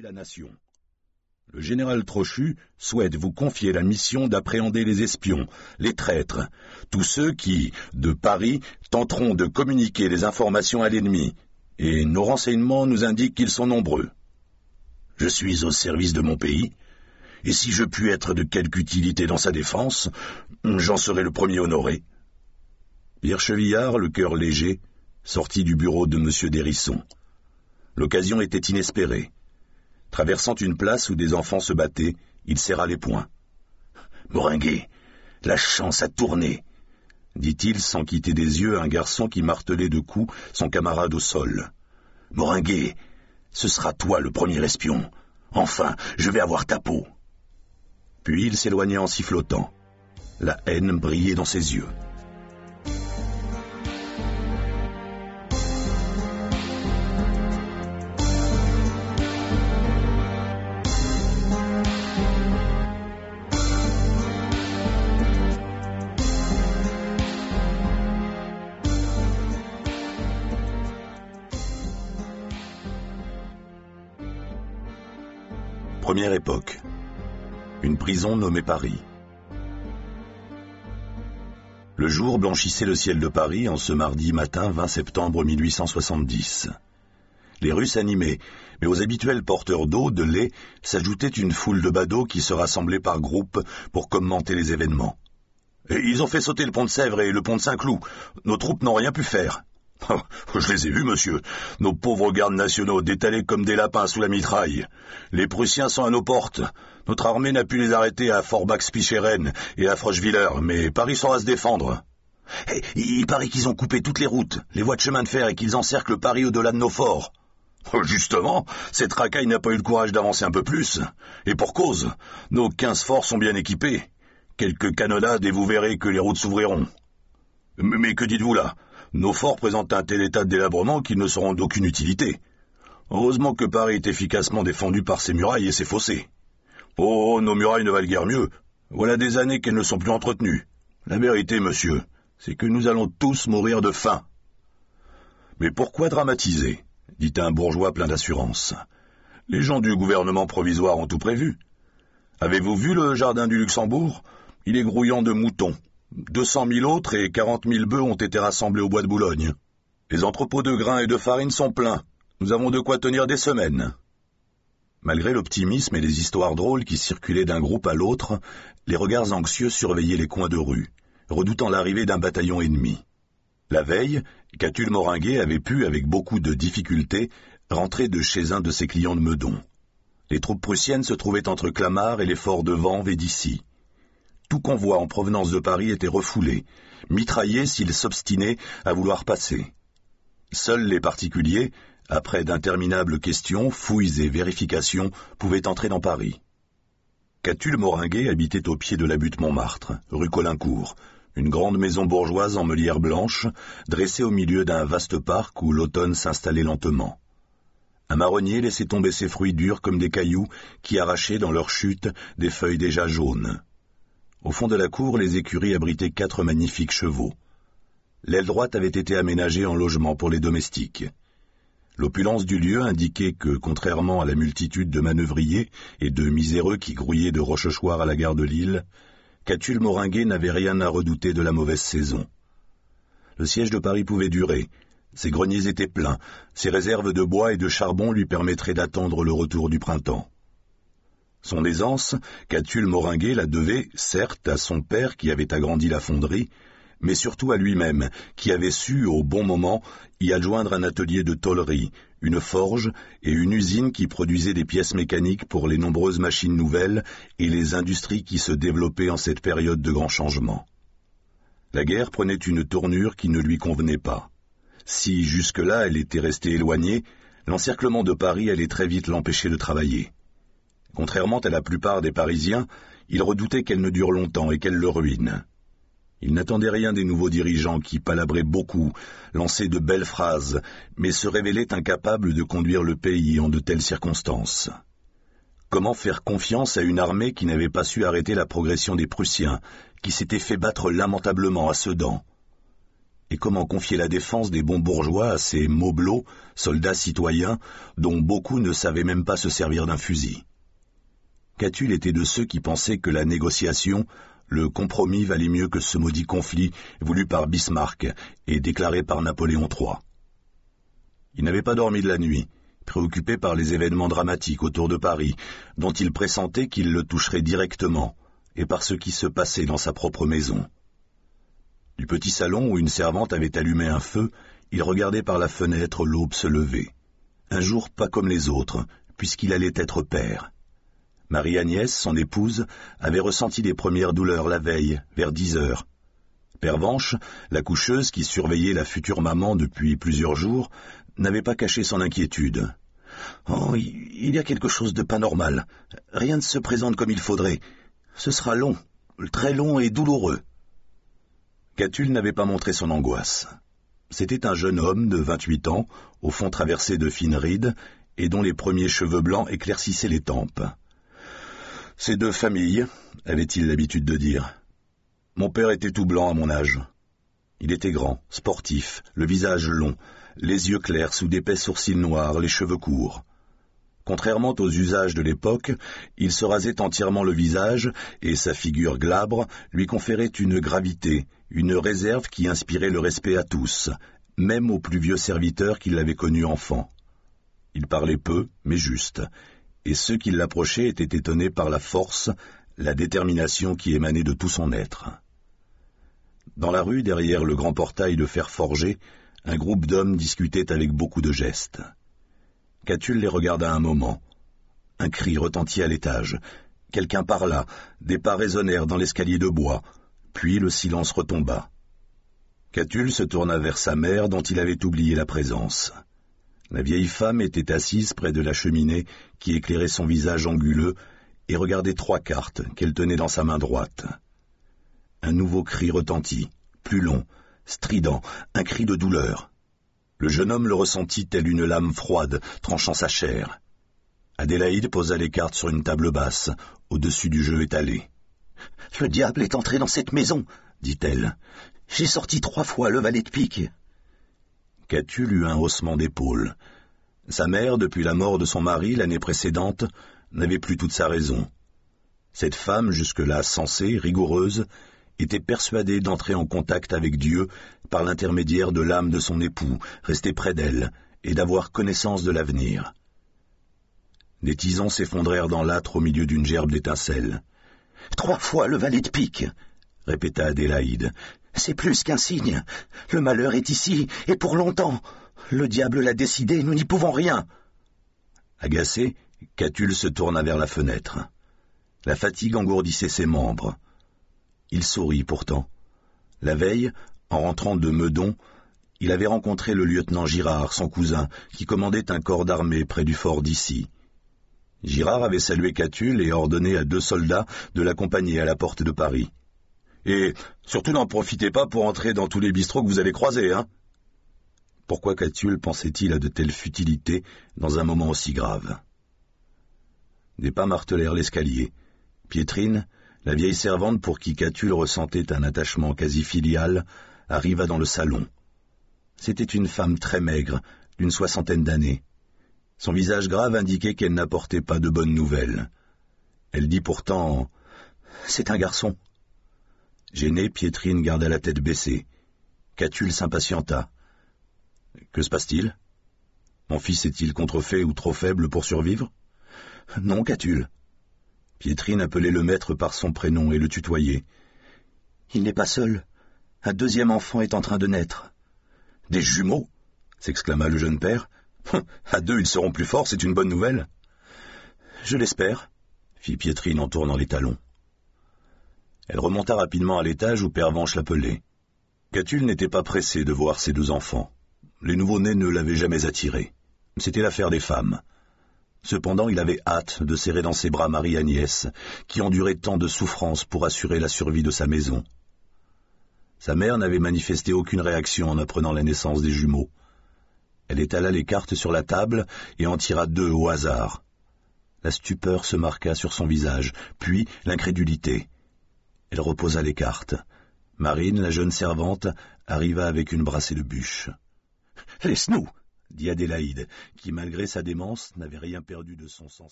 la nation. Le général Trochu souhaite vous confier la mission d'appréhender les espions, les traîtres, tous ceux qui, de Paris, tenteront de communiquer les informations à l'ennemi, et nos renseignements nous indiquent qu'ils sont nombreux. Je suis au service de mon pays, et si je puis être de quelque utilité dans sa défense, j'en serai le premier honoré. Pierre Chevillard, le cœur léger, sortit du bureau de M. Dérisson. L'occasion était inespérée. Traversant une place où des enfants se battaient, il serra les poings. Moringuet, la chance a tourné, dit-il sans quitter des yeux un garçon qui martelait de coups son camarade au sol. Moringuet, ce sera toi le premier espion. Enfin, je vais avoir ta peau. Puis il s'éloignait en sifflotant. La haine brillait dans ses yeux. Première époque. Une prison nommée Paris. Le jour blanchissait le ciel de Paris en ce mardi matin 20 septembre 1870. Les rues s'animaient, mais aux habituels porteurs d'eau, de lait, s'ajoutait une foule de badauds qui se rassemblaient par groupes pour commenter les événements. Ils ont fait sauter le pont de Sèvres et le pont de Saint-Cloud. Nos troupes n'ont rien pu faire. Je les ai vus, monsieur. Nos pauvres gardes nationaux détalés comme des lapins sous la mitraille. Les Prussiens sont à nos portes. Notre armée n'a pu les arrêter à Forbach-Spicheren et à Froschwiller, mais Paris saura se défendre. Et, il paraît qu'ils ont coupé toutes les routes, les voies de chemin de fer et qu'ils encerclent Paris au-delà de nos forts. Justement, cette racaille n'a pas eu le courage d'avancer un peu plus. Et pour cause, nos quinze forts sont bien équipés. Quelques canonnades et vous verrez que les routes s'ouvriront. Mais que dites-vous là? Nos forts présentent un tel état de délabrement qu'ils ne seront d'aucune utilité. Heureusement que Paris est efficacement défendu par ses murailles et ses fossés. Oh, nos murailles ne valent guère mieux. Voilà des années qu'elles ne sont plus entretenues. La vérité, monsieur, c'est que nous allons tous mourir de faim. Mais pourquoi dramatiser? dit un bourgeois plein d'assurance. Les gens du gouvernement provisoire ont tout prévu. Avez-vous vu le jardin du Luxembourg? Il est grouillant de moutons. Deux cent mille autres et quarante mille bœufs ont été rassemblés au bois de Boulogne. Les entrepôts de grains et de farine sont pleins. Nous avons de quoi tenir des semaines. Malgré l'optimisme et les histoires drôles qui circulaient d'un groupe à l'autre, les regards anxieux surveillaient les coins de rue, redoutant l'arrivée d'un bataillon ennemi. La veille, Catulle Moringuet avait pu, avec beaucoup de difficulté, rentrer de chez un de ses clients de Meudon. Les troupes prussiennes se trouvaient entre Clamart et les forts de Vanves d'ici. Tout convoi en provenance de Paris était refoulé, mitraillé s'il s'obstinait à vouloir passer. Seuls les particuliers, après d'interminables questions, fouilles et vérifications, pouvaient entrer dans Paris. Catulle Moringuet habitait au pied de la butte Montmartre, rue Colincourt, une grande maison bourgeoise en meulière blanche, dressée au milieu d'un vaste parc où l'automne s'installait lentement. Un marronnier laissait tomber ses fruits durs comme des cailloux qui arrachaient dans leur chute des feuilles déjà jaunes. Au fond de la cour, les écuries abritaient quatre magnifiques chevaux. L'aile droite avait été aménagée en logement pour les domestiques. L'opulence du lieu indiquait que, contrairement à la multitude de manœuvriers et de miséreux qui grouillaient de Rochechouart à la gare de Lille, Catulle Moringuet n'avait rien à redouter de la mauvaise saison. Le siège de Paris pouvait durer. Ses greniers étaient pleins, ses réserves de bois et de charbon lui permettraient d'attendre le retour du printemps. Son aisance, Catulle Moringuet la devait, certes, à son père qui avait agrandi la fonderie, mais surtout à lui-même, qui avait su, au bon moment, y adjoindre un atelier de tôlerie, une forge et une usine qui produisait des pièces mécaniques pour les nombreuses machines nouvelles et les industries qui se développaient en cette période de grands changements. La guerre prenait une tournure qui ne lui convenait pas. Si jusque-là elle était restée éloignée, l'encerclement de Paris allait très vite l'empêcher de travailler. Contrairement à la plupart des Parisiens, il redoutait qu'elle ne dure longtemps et qu'elle le ruine. Il n'attendait rien des nouveaux dirigeants qui palabraient beaucoup, lançaient de belles phrases, mais se révélaient incapables de conduire le pays en de telles circonstances. Comment faire confiance à une armée qui n'avait pas su arrêter la progression des Prussiens, qui s'était fait battre lamentablement à Sedan? Et comment confier la défense des bons bourgeois à ces moblots, soldats citoyens, dont beaucoup ne savaient même pas se servir d'un fusil? Catulle était de ceux qui pensaient que la négociation, le compromis valait mieux que ce maudit conflit voulu par Bismarck et déclaré par Napoléon III. Il n'avait pas dormi de la nuit, préoccupé par les événements dramatiques autour de Paris, dont il pressentait qu'ils le toucheraient directement, et par ce qui se passait dans sa propre maison. Du petit salon où une servante avait allumé un feu, il regardait par la fenêtre l'aube se lever. Un jour pas comme les autres, puisqu'il allait être père. Marie-Agnès, son épouse, avait ressenti les premières douleurs la veille, vers dix heures. Pervenche, la coucheuse qui surveillait la future maman depuis plusieurs jours, n'avait pas caché son inquiétude. Oh, il y a quelque chose de pas normal. Rien ne se présente comme il faudrait. Ce sera long, très long et douloureux. Catulle n'avait pas montré son angoisse. C'était un jeune homme de vingt-huit ans, au fond traversé de fines rides, et dont les premiers cheveux blancs éclaircissaient les tempes. Ces deux familles, avait-il l'habitude de dire. Mon père était tout blanc à mon âge. Il était grand, sportif, le visage long, les yeux clairs sous d'épais sourcils noirs, les cheveux courts. Contrairement aux usages de l'époque, il se rasait entièrement le visage, et sa figure glabre lui conférait une gravité, une réserve qui inspirait le respect à tous, même aux plus vieux serviteurs qui l'avaient connu enfant. Il parlait peu, mais juste, et ceux qui l'approchaient étaient étonnés par la force, la détermination qui émanait de tout son être. Dans la rue, derrière le grand portail de fer forgé, un groupe d'hommes discutait avec beaucoup de gestes. Catulle les regarda un moment. Un cri retentit à l'étage. Quelqu'un parla, des pas résonnèrent dans l'escalier de bois, puis le silence retomba. Catulle se tourna vers sa mère dont il avait oublié la présence. La vieille femme était assise près de la cheminée qui éclairait son visage anguleux et regardait trois cartes qu'elle tenait dans sa main droite. Un nouveau cri retentit, plus long, strident, un cri de douleur. Le jeune homme le ressentit tel une lame froide tranchant sa chair. Adélaïde posa les cartes sur une table basse, au-dessus du jeu étalé. Le diable est entré dans cette maison, dit-elle. J'ai sorti trois fois le valet de pique. Eut un haussement d'épaules. Sa mère, depuis la mort de son mari l'année précédente, n'avait plus toute sa raison. Cette femme, jusque-là sensée, rigoureuse, était persuadée d'entrer en contact avec Dieu par l'intermédiaire de l'âme de son époux, resté près d'elle, et d'avoir connaissance de l'avenir. Des tisons s'effondrèrent dans l'âtre au milieu d'une gerbe d'étincelles. Trois fois le valet de pique, répéta Adélaïde. C'est plus qu'un signe. Le malheur est ici, et pour longtemps. Le diable l'a décidé, nous n'y pouvons rien. Agacé, Catulle se tourna vers la fenêtre. La fatigue engourdissait ses membres. Il sourit pourtant. La veille, en rentrant de Meudon, il avait rencontré le lieutenant Girard, son cousin, qui commandait un corps d'armée près du fort d'ici. Girard avait salué Catulle et ordonné à deux soldats de l'accompagner à la porte de Paris. Et surtout n'en profitez pas pour entrer dans tous les bistrots que vous allez croiser, hein Pourquoi Catulle pensait-il à de telles futilités dans un moment aussi grave? Des pas martelèrent l'escalier. Piétrine, la vieille servante pour qui Catulle ressentait un attachement quasi filial arriva dans le salon. C'était une femme très maigre, d'une soixantaine d'années. Son visage grave indiquait qu'elle n'apportait pas de bonnes nouvelles. Elle dit pourtant C'est un garçon. Gênée, Piétrine garda la tête baissée. Catulle s'impatienta. Que se passe-t-il? Mon fils est-il contrefait ou trop faible pour survivre? Non, Catulle. Piétrine appelait le maître par son prénom et le tutoyait. Il n'est pas seul. Un deuxième enfant est en train de naître. Des jumeaux s'exclama le jeune père. À deux, ils seront plus forts, c'est une bonne nouvelle. Je l'espère, fit Piétrine en tournant les talons. Elle remonta rapidement à l'étage où Pervenche l'appelait. Catulle n'était pas pressé de voir ses deux enfants. Les nouveau-nés ne l'avaient jamais attiré. C'était l'affaire des femmes. Cependant, il avait hâte de serrer dans ses bras Marie-Agnès, qui endurait tant de souffrances pour assurer la survie de sa maison. Sa mère n'avait manifesté aucune réaction en apprenant la naissance des jumeaux. Elle étala les cartes sur la table et en tira deux au hasard. La stupeur se marqua sur son visage, puis l'incrédulité. Elle reposa les cartes. Marine, la jeune servante, arriva avec une brassée de bûches. Laisse-nous dit Adélaïde, qui, malgré sa démence, n'avait rien perdu de son sens.